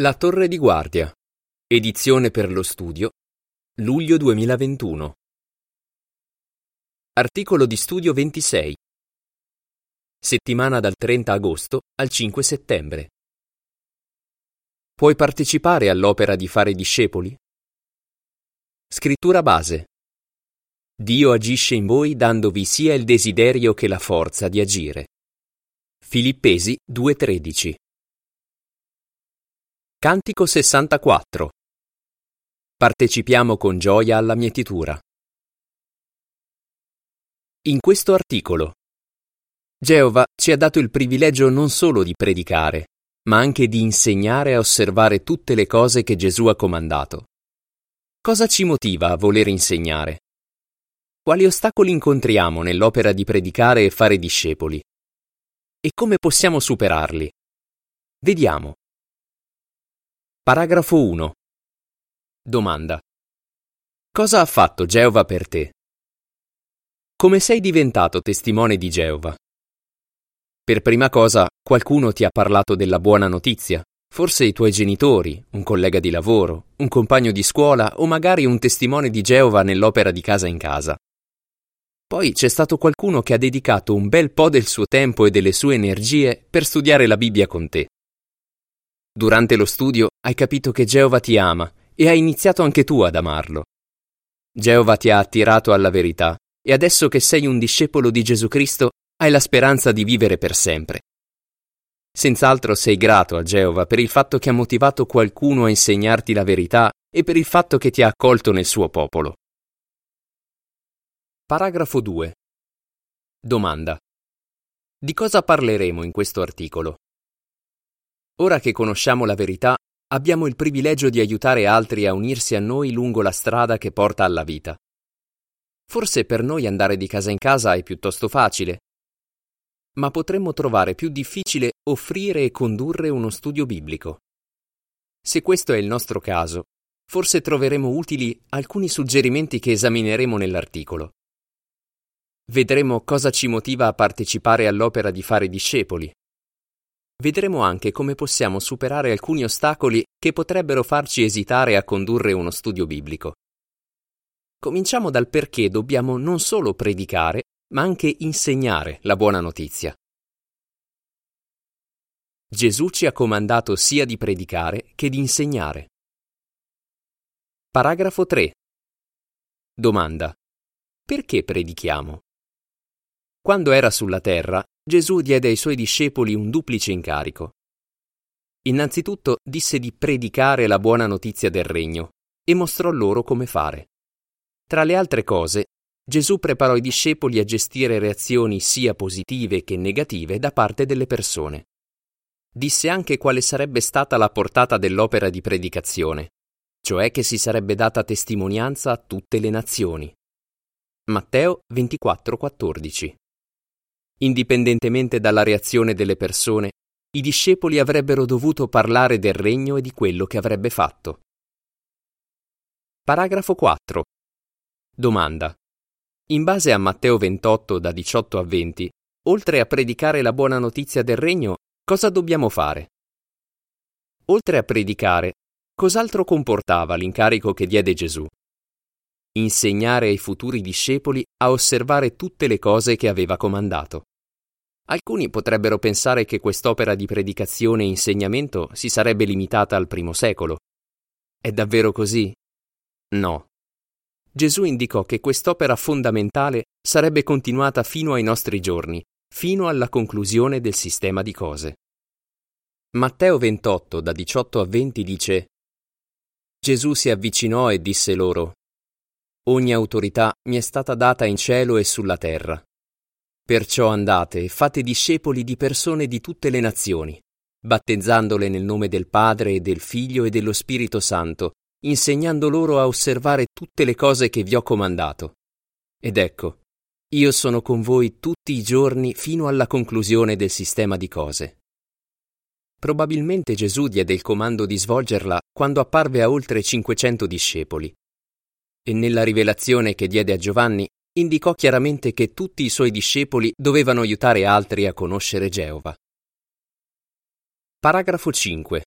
La Torre di Guardia. Edizione per lo studio. Luglio 2021. Articolo di studio 26. Settimana dal 30 agosto al 5 settembre. Puoi partecipare all'opera di fare discepoli? Scrittura base. Dio agisce in voi dandovi sia il desiderio che la forza di agire. Filippesi 2:13. Cantico 64. Partecipiamo con gioia alla mietitura. In questo articolo Geova ci ha dato il privilegio non solo di predicare, ma anche di insegnare a osservare tutte le cose che Gesù ha comandato. Cosa ci motiva a voler insegnare? Quali ostacoli incontriamo nell'opera di predicare e fare discepoli? E come possiamo superarli? Vediamo. Paragrafo 1. Domanda. Cosa ha fatto Geova per te? Come sei diventato testimone di Geova? Per prima cosa, qualcuno ti ha parlato della buona notizia, forse i tuoi genitori, un collega di lavoro, un compagno di scuola o magari un testimone di Geova nell'opera di casa in casa. Poi c'è stato qualcuno che ha dedicato un bel po' del suo tempo e delle sue energie per studiare la Bibbia con te. Durante lo studio hai capito che Geova ti ama e hai iniziato anche tu ad amarlo. Geova ti ha attirato alla verità e adesso che sei un discepolo di Gesù Cristo hai la speranza di vivere per sempre. Senz'altro sei grato a Geova per il fatto che ha motivato qualcuno a insegnarti la verità e per il fatto che ti ha accolto nel suo popolo. Paragrafo 2. Domanda. Di cosa parleremo in questo articolo? Ora che conosciamo la verità, abbiamo il privilegio di aiutare altri a unirsi a noi lungo la strada che porta alla vita. Forse per noi andare di casa in casa è piuttosto facile, ma potremmo trovare più difficile offrire e condurre uno studio biblico. Se questo è il nostro caso, forse troveremo utili alcuni suggerimenti che esamineremo nell'articolo. Vedremo cosa ci motiva a partecipare all'opera di fare discepoli, vedremo anche come possiamo superare alcuni ostacoli che potrebbero farci esitare a condurre uno studio biblico. Cominciamo dal perché dobbiamo non solo predicare, ma anche insegnare la buona notizia. Gesù ci ha comandato sia di predicare che di insegnare. Paragrafo 3. Domanda. Perché predichiamo? Quando era sulla terra, Gesù diede ai suoi discepoli un duplice incarico. Innanzitutto disse di predicare la buona notizia del regno e mostrò loro come fare. Tra le altre cose, Gesù preparò i discepoli a gestire reazioni sia positive che negative da parte delle persone. Disse anche quale sarebbe stata la portata dell'opera di predicazione, cioè che si sarebbe data testimonianza a tutte le nazioni. Matteo 24:14 Indipendentemente dalla reazione delle persone, i discepoli avrebbero dovuto parlare del regno e di quello che avrebbe fatto. Paragrafo 4. Domanda. In base a Matteo 28 da 18 a 20, oltre a predicare la buona notizia del regno, cosa dobbiamo fare? Oltre a predicare, cos'altro comportava l'incarico che diede Gesù? Insegnare ai futuri discepoli a osservare tutte le cose che aveva comandato. Alcuni potrebbero pensare che quest'opera di predicazione e insegnamento si sarebbe limitata al primo secolo. È davvero così? No. Gesù indicò che quest'opera fondamentale sarebbe continuata fino ai nostri giorni, fino alla conclusione del sistema di cose. Matteo 28, da 18 a 20 dice Gesù si avvicinò e disse loro Ogni autorità mi è stata data in cielo e sulla terra. Perciò andate e fate discepoli di persone di tutte le nazioni, battezzandole nel nome del Padre e del Figlio e dello Spirito Santo, insegnando loro a osservare tutte le cose che vi ho comandato. Ed ecco, io sono con voi tutti i giorni fino alla conclusione del sistema di cose. Probabilmente Gesù diede il comando di svolgerla quando apparve a oltre 500 discepoli. E nella rivelazione che diede a Giovanni indicò chiaramente che tutti i suoi discepoli dovevano aiutare altri a conoscere Geova. Paragrafo 5.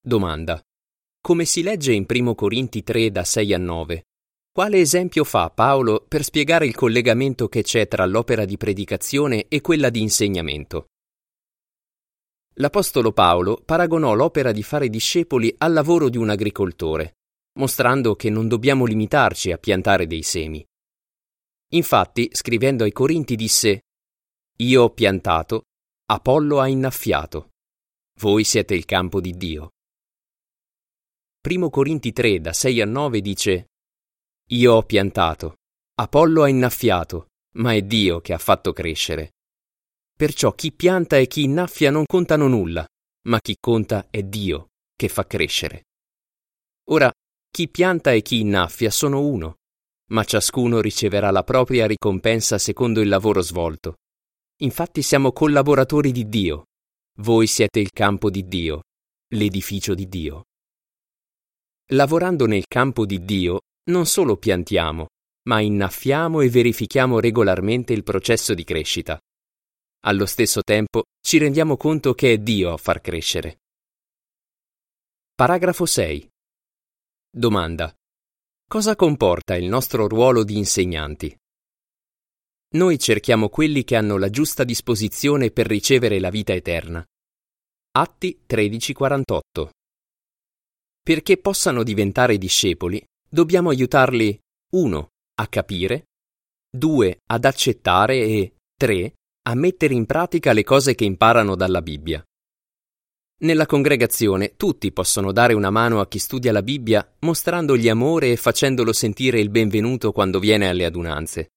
Domanda. Come si legge in 1 Corinti 3 da 6 a 9, quale esempio fa Paolo per spiegare il collegamento che c'è tra l'opera di predicazione e quella di insegnamento? L'Apostolo Paolo paragonò l'opera di fare discepoli al lavoro di un agricoltore, mostrando che non dobbiamo limitarci a piantare dei semi. Infatti, scrivendo ai Corinti, disse Io ho piantato, Apollo ha innaffiato. Voi siete il campo di Dio. 1 Corinti 3 da 6 a 9 dice io ho piantato, Apollo ha innaffiato, ma è Dio che ha fatto crescere. Perciò chi pianta e chi innaffia non contano nulla, ma chi conta è Dio che fa crescere. Ora, chi pianta e chi innaffia sono uno, ma ciascuno riceverà la propria ricompensa secondo il lavoro svolto. Infatti siamo collaboratori di Dio. Voi siete il campo di Dio, l'edificio di Dio. Lavorando nel campo di Dio non solo piantiamo, ma innaffiamo e verifichiamo regolarmente il processo di crescita. Allo stesso tempo ci rendiamo conto che è Dio a far crescere. Paragrafo 6. Domanda. Cosa comporta il nostro ruolo di insegnanti? Noi cerchiamo quelli che hanno la giusta disposizione per ricevere la vita eterna. Atti 13:48. Perché possano diventare discepoli, dobbiamo aiutarli 1. a capire, 2. ad accettare e 3. a mettere in pratica le cose che imparano dalla Bibbia. Nella congregazione tutti possono dare una mano a chi studia la Bibbia mostrandogli amore e facendolo sentire il benvenuto quando viene alle adunanze.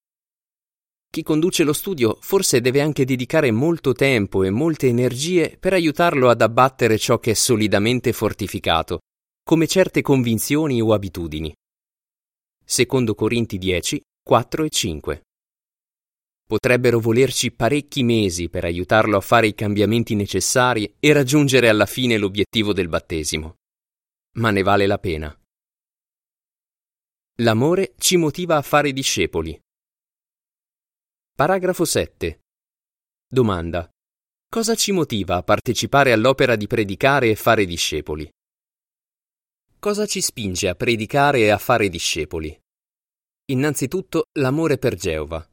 Chi conduce lo studio forse deve anche dedicare molto tempo e molte energie per aiutarlo ad abbattere ciò che è solidamente fortificato, come certe convinzioni o abitudini. Secondo Corinti 10, 4 e 5. Potrebbero volerci parecchi mesi per aiutarlo a fare i cambiamenti necessari e raggiungere alla fine l'obiettivo del battesimo. Ma ne vale la pena. L'amore ci motiva a fare discepoli. Paragrafo 7. Domanda. Cosa ci motiva a partecipare all'opera di predicare e fare discepoli? Cosa ci spinge a predicare e a fare discepoli? Innanzitutto l'amore per Geova.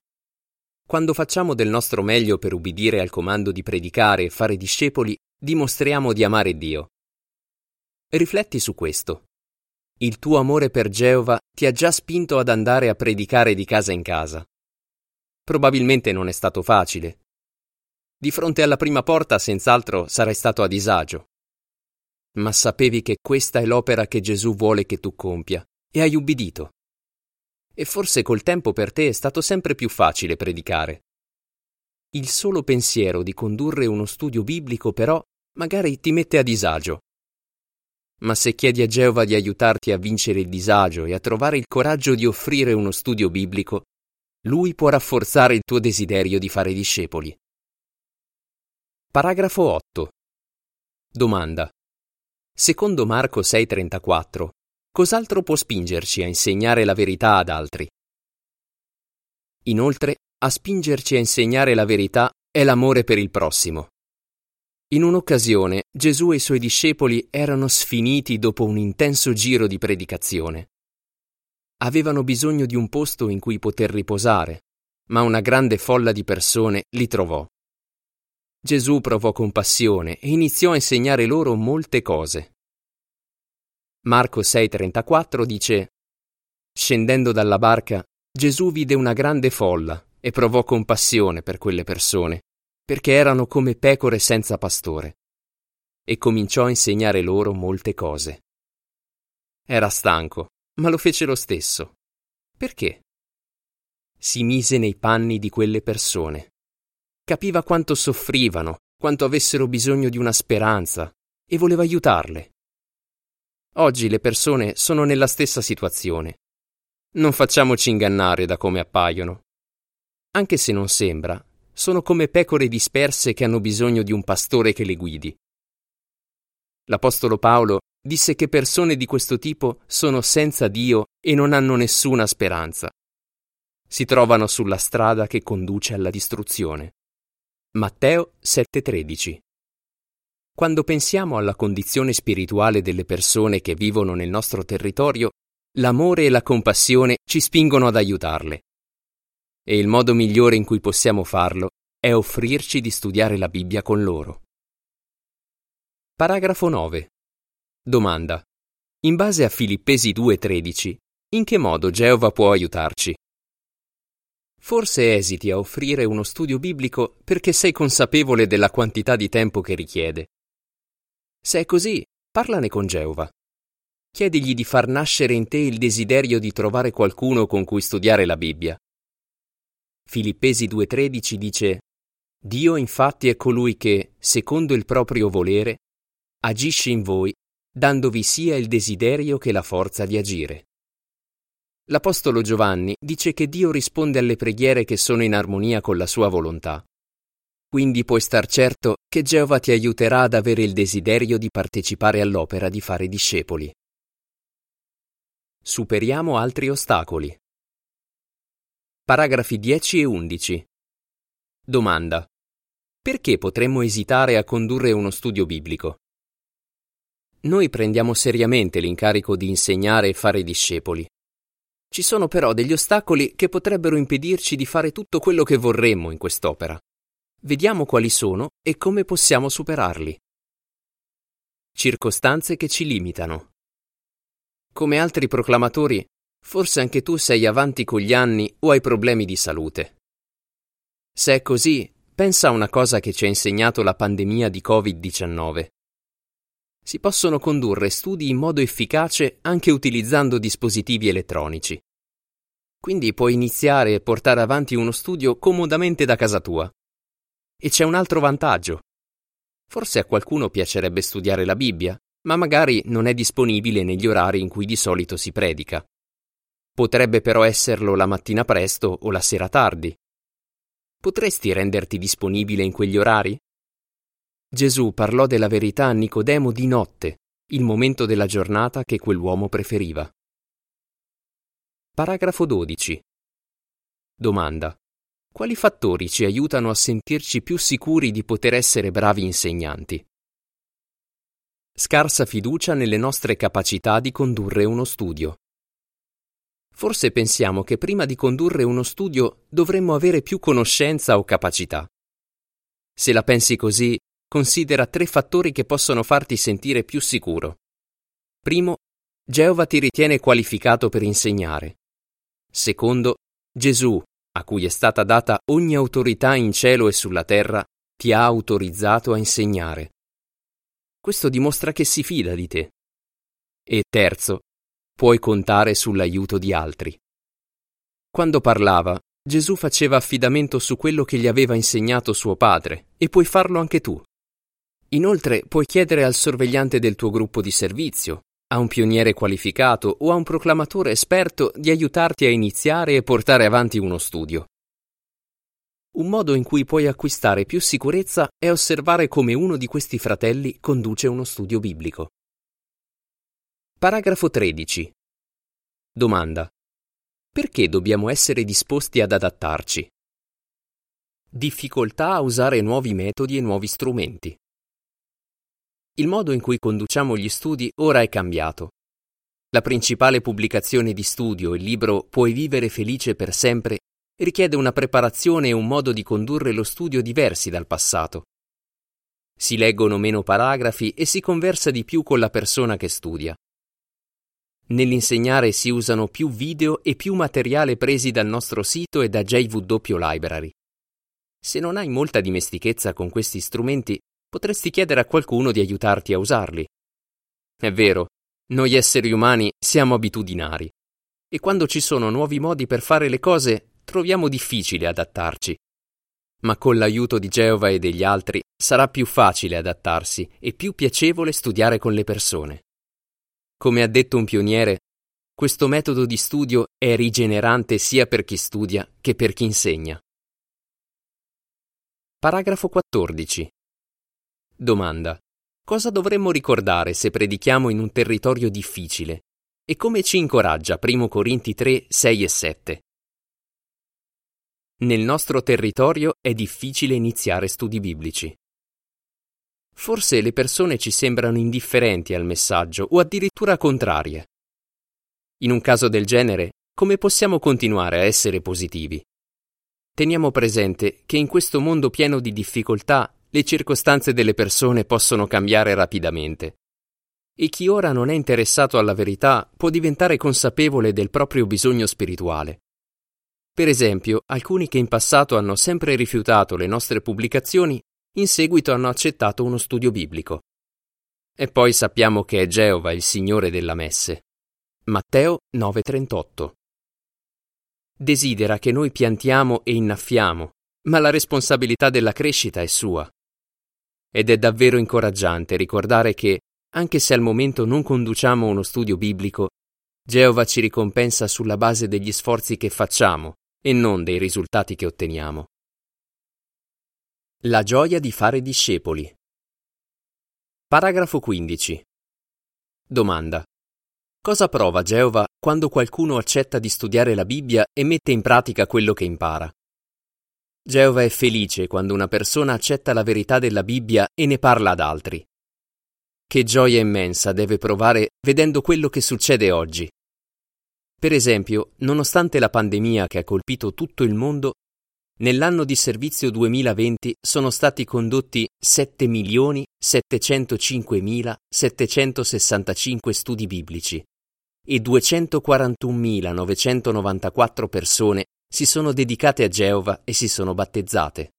Quando facciamo del nostro meglio per ubbidire al comando di predicare e fare discepoli, dimostriamo di amare Dio. Rifletti su questo. Il tuo amore per Geova ti ha già spinto ad andare a predicare di casa in casa. Probabilmente non è stato facile. Di fronte alla prima porta senz'altro sarai stato a disagio ma sapevi che questa è l'opera che Gesù vuole che tu compia, e hai ubbidito. E forse col tempo per te è stato sempre più facile predicare. Il solo pensiero di condurre uno studio biblico, però, magari ti mette a disagio. Ma se chiedi a Geova di aiutarti a vincere il disagio e a trovare il coraggio di offrire uno studio biblico, lui può rafforzare il tuo desiderio di fare discepoli. Paragrafo 8. Domanda. Secondo Marco 6:34, cos'altro può spingerci a insegnare la verità ad altri? Inoltre, a spingerci a insegnare la verità è l'amore per il prossimo. In un'occasione Gesù e i suoi discepoli erano sfiniti dopo un intenso giro di predicazione. Avevano bisogno di un posto in cui poter riposare, ma una grande folla di persone li trovò. Gesù provò compassione e iniziò a insegnare loro molte cose. Marco 6:34 dice Scendendo dalla barca, Gesù vide una grande folla e provò compassione per quelle persone, perché erano come pecore senza pastore, e cominciò a insegnare loro molte cose. Era stanco, ma lo fece lo stesso. Perché? Si mise nei panni di quelle persone capiva quanto soffrivano, quanto avessero bisogno di una speranza e voleva aiutarle. Oggi le persone sono nella stessa situazione. Non facciamoci ingannare da come appaiono. Anche se non sembra, sono come pecore disperse che hanno bisogno di un pastore che le guidi. L'Apostolo Paolo disse che persone di questo tipo sono senza Dio e non hanno nessuna speranza. Si trovano sulla strada che conduce alla distruzione. Matteo 7:13 Quando pensiamo alla condizione spirituale delle persone che vivono nel nostro territorio, l'amore e la compassione ci spingono ad aiutarle. E il modo migliore in cui possiamo farlo è offrirci di studiare la Bibbia con loro. Paragrafo 9. Domanda. In base a Filippesi 2:13, in che modo Geova può aiutarci? Forse esiti a offrire uno studio biblico perché sei consapevole della quantità di tempo che richiede. Se è così, parlane con Geova. Chiedigli di far nascere in te il desiderio di trovare qualcuno con cui studiare la Bibbia. Filippesi 2:13 dice Dio infatti è colui che, secondo il proprio volere, agisce in voi, dandovi sia il desiderio che la forza di agire. L'Apostolo Giovanni dice che Dio risponde alle preghiere che sono in armonia con la sua volontà. Quindi puoi star certo che Geova ti aiuterà ad avere il desiderio di partecipare all'opera di fare discepoli. Superiamo altri ostacoli. Paragrafi 10 e 11. Domanda. Perché potremmo esitare a condurre uno studio biblico? Noi prendiamo seriamente l'incarico di insegnare e fare discepoli. Ci sono però degli ostacoli che potrebbero impedirci di fare tutto quello che vorremmo in quest'opera. Vediamo quali sono e come possiamo superarli. Circostanze che ci limitano. Come altri proclamatori, forse anche tu sei avanti con gli anni o hai problemi di salute. Se è così, pensa a una cosa che ci ha insegnato la pandemia di Covid-19. Si possono condurre studi in modo efficace anche utilizzando dispositivi elettronici. Quindi puoi iniziare e portare avanti uno studio comodamente da casa tua. E c'è un altro vantaggio. Forse a qualcuno piacerebbe studiare la Bibbia, ma magari non è disponibile negli orari in cui di solito si predica. Potrebbe però esserlo la mattina presto o la sera tardi. Potresti renderti disponibile in quegli orari? Gesù parlò della verità a Nicodemo di notte, il momento della giornata che quell'uomo preferiva. Paragrafo 12. Domanda. Quali fattori ci aiutano a sentirci più sicuri di poter essere bravi insegnanti? Scarsa fiducia nelle nostre capacità di condurre uno studio. Forse pensiamo che prima di condurre uno studio dovremmo avere più conoscenza o capacità. Se la pensi così, considera tre fattori che possono farti sentire più sicuro. Primo, Geova ti ritiene qualificato per insegnare. Secondo, Gesù, a cui è stata data ogni autorità in cielo e sulla terra, ti ha autorizzato a insegnare. Questo dimostra che si fida di te. E terzo, puoi contare sull'aiuto di altri. Quando parlava, Gesù faceva affidamento su quello che gli aveva insegnato suo padre, e puoi farlo anche tu. Inoltre puoi chiedere al sorvegliante del tuo gruppo di servizio, a un pioniere qualificato o a un proclamatore esperto di aiutarti a iniziare e portare avanti uno studio. Un modo in cui puoi acquistare più sicurezza è osservare come uno di questi fratelli conduce uno studio biblico. Paragrafo 13. Domanda. Perché dobbiamo essere disposti ad adattarci? Difficoltà a usare nuovi metodi e nuovi strumenti. Il modo in cui conduciamo gli studi ora è cambiato. La principale pubblicazione di studio, il libro Puoi vivere felice per sempre, richiede una preparazione e un modo di condurre lo studio diversi dal passato. Si leggono meno paragrafi e si conversa di più con la persona che studia. Nell'insegnare si usano più video e più materiale presi dal nostro sito e da JW Library. Se non hai molta dimestichezza con questi strumenti, potresti chiedere a qualcuno di aiutarti a usarli. È vero, noi esseri umani siamo abitudinari e quando ci sono nuovi modi per fare le cose troviamo difficile adattarci. Ma con l'aiuto di Geova e degli altri sarà più facile adattarsi e più piacevole studiare con le persone. Come ha detto un pioniere, questo metodo di studio è rigenerante sia per chi studia che per chi insegna. Paragrafo 14. Domanda. Cosa dovremmo ricordare se predichiamo in un territorio difficile? E come ci incoraggia 1 Corinti 3, 6 e 7? Nel nostro territorio è difficile iniziare studi biblici. forse le persone ci sembrano indifferenti al messaggio o addirittura contrarie. In un caso del genere, come possiamo continuare a essere positivi? Teniamo presente che in questo mondo pieno di difficoltà le circostanze delle persone possono cambiare rapidamente. E chi ora non è interessato alla verità può diventare consapevole del proprio bisogno spirituale. Per esempio, alcuni che in passato hanno sempre rifiutato le nostre pubblicazioni, in seguito hanno accettato uno studio biblico. E poi sappiamo che è Geova il Signore della Messe. Matteo 9:38 Desidera che noi piantiamo e innaffiamo, ma la responsabilità della crescita è sua. Ed è davvero incoraggiante ricordare che, anche se al momento non conduciamo uno studio biblico, Geova ci ricompensa sulla base degli sforzi che facciamo e non dei risultati che otteniamo. La gioia di fare discepoli. Paragrafo 15. Domanda. Cosa prova Geova quando qualcuno accetta di studiare la Bibbia e mette in pratica quello che impara? Geova è felice quando una persona accetta la verità della Bibbia e ne parla ad altri. Che gioia immensa deve provare vedendo quello che succede oggi. Per esempio, nonostante la pandemia che ha colpito tutto il mondo, nell'anno di servizio 2020 sono stati condotti 7.705.765 studi biblici e 241.994 persone si sono dedicate a Geova e si sono battezzate.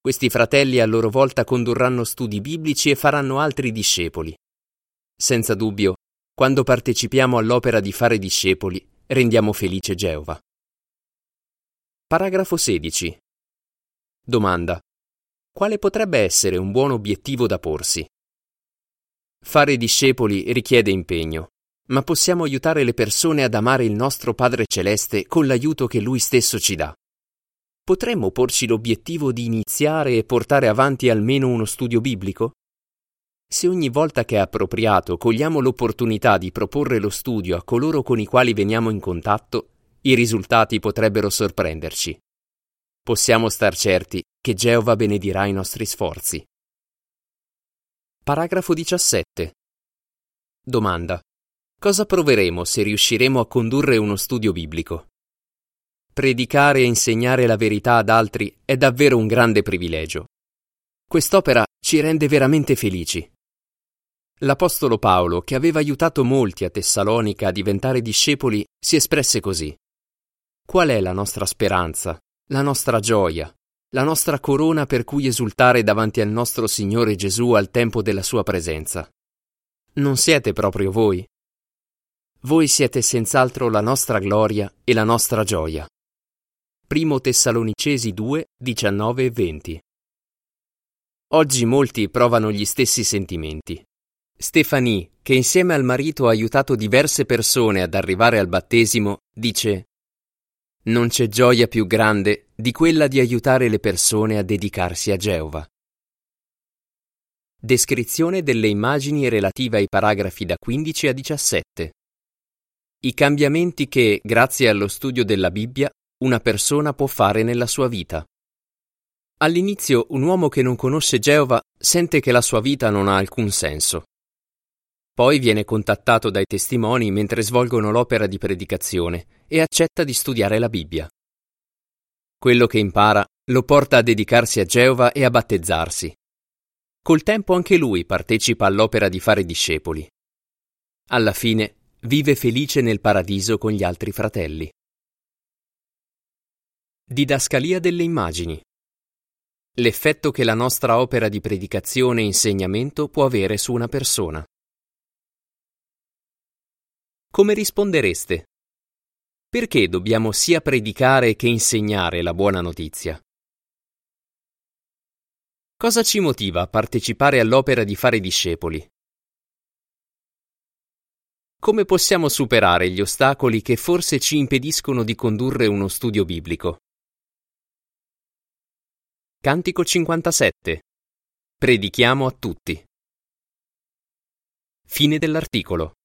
Questi fratelli a loro volta condurranno studi biblici e faranno altri discepoli. Senza dubbio, quando partecipiamo all'opera di fare discepoli, rendiamo felice Geova. Paragrafo 16. Domanda. Quale potrebbe essere un buon obiettivo da porsi? Fare discepoli richiede impegno, ma possiamo aiutare le persone ad amare il nostro Padre Celeste con l'aiuto che Lui stesso ci dà. Potremmo porci l'obiettivo di iniziare e portare avanti almeno uno studio biblico? Se ogni volta che è appropriato cogliamo l'opportunità di proporre lo studio a coloro con i quali veniamo in contatto, i risultati potrebbero sorprenderci. Possiamo star certi che Geova benedirà i nostri sforzi. Paragrafo 17. Domanda. Cosa proveremo se riusciremo a condurre uno studio biblico? Predicare e insegnare la verità ad altri è davvero un grande privilegio. Quest'opera ci rende veramente felici. L'Apostolo Paolo, che aveva aiutato molti a Tessalonica a diventare discepoli, si espresse così. Qual è la nostra speranza, la nostra gioia, la nostra corona per cui esultare davanti al nostro Signore Gesù al tempo della sua presenza? Non siete proprio voi? Voi siete senz'altro la nostra gloria e la nostra gioia. Primo Tessalonicesi 2, 19 e 20. Oggi molti provano gli stessi sentimenti. Stefanie, che insieme al marito ha aiutato diverse persone ad arrivare al battesimo, dice Non c'è gioia più grande di quella di aiutare le persone a dedicarsi a Geova. Descrizione delle immagini relative ai paragrafi da 15 a 17. I cambiamenti che, grazie allo studio della Bibbia, una persona può fare nella sua vita. All'inizio un uomo che non conosce Geova sente che la sua vita non ha alcun senso. Poi viene contattato dai testimoni mentre svolgono l'opera di predicazione e accetta di studiare la Bibbia. Quello che impara lo porta a dedicarsi a Geova e a battezzarsi. Col tempo anche lui partecipa all'opera di fare discepoli. Alla fine vive felice nel paradiso con gli altri fratelli. Didascalia delle immagini. L'effetto che la nostra opera di predicazione e insegnamento può avere su una persona. Come rispondereste? Perché dobbiamo sia predicare che insegnare la buona notizia? Cosa ci motiva a partecipare all'opera di fare discepoli? Come possiamo superare gli ostacoli che forse ci impediscono di condurre uno studio biblico? Cantico 57. Predichiamo a tutti. Fine dell'articolo.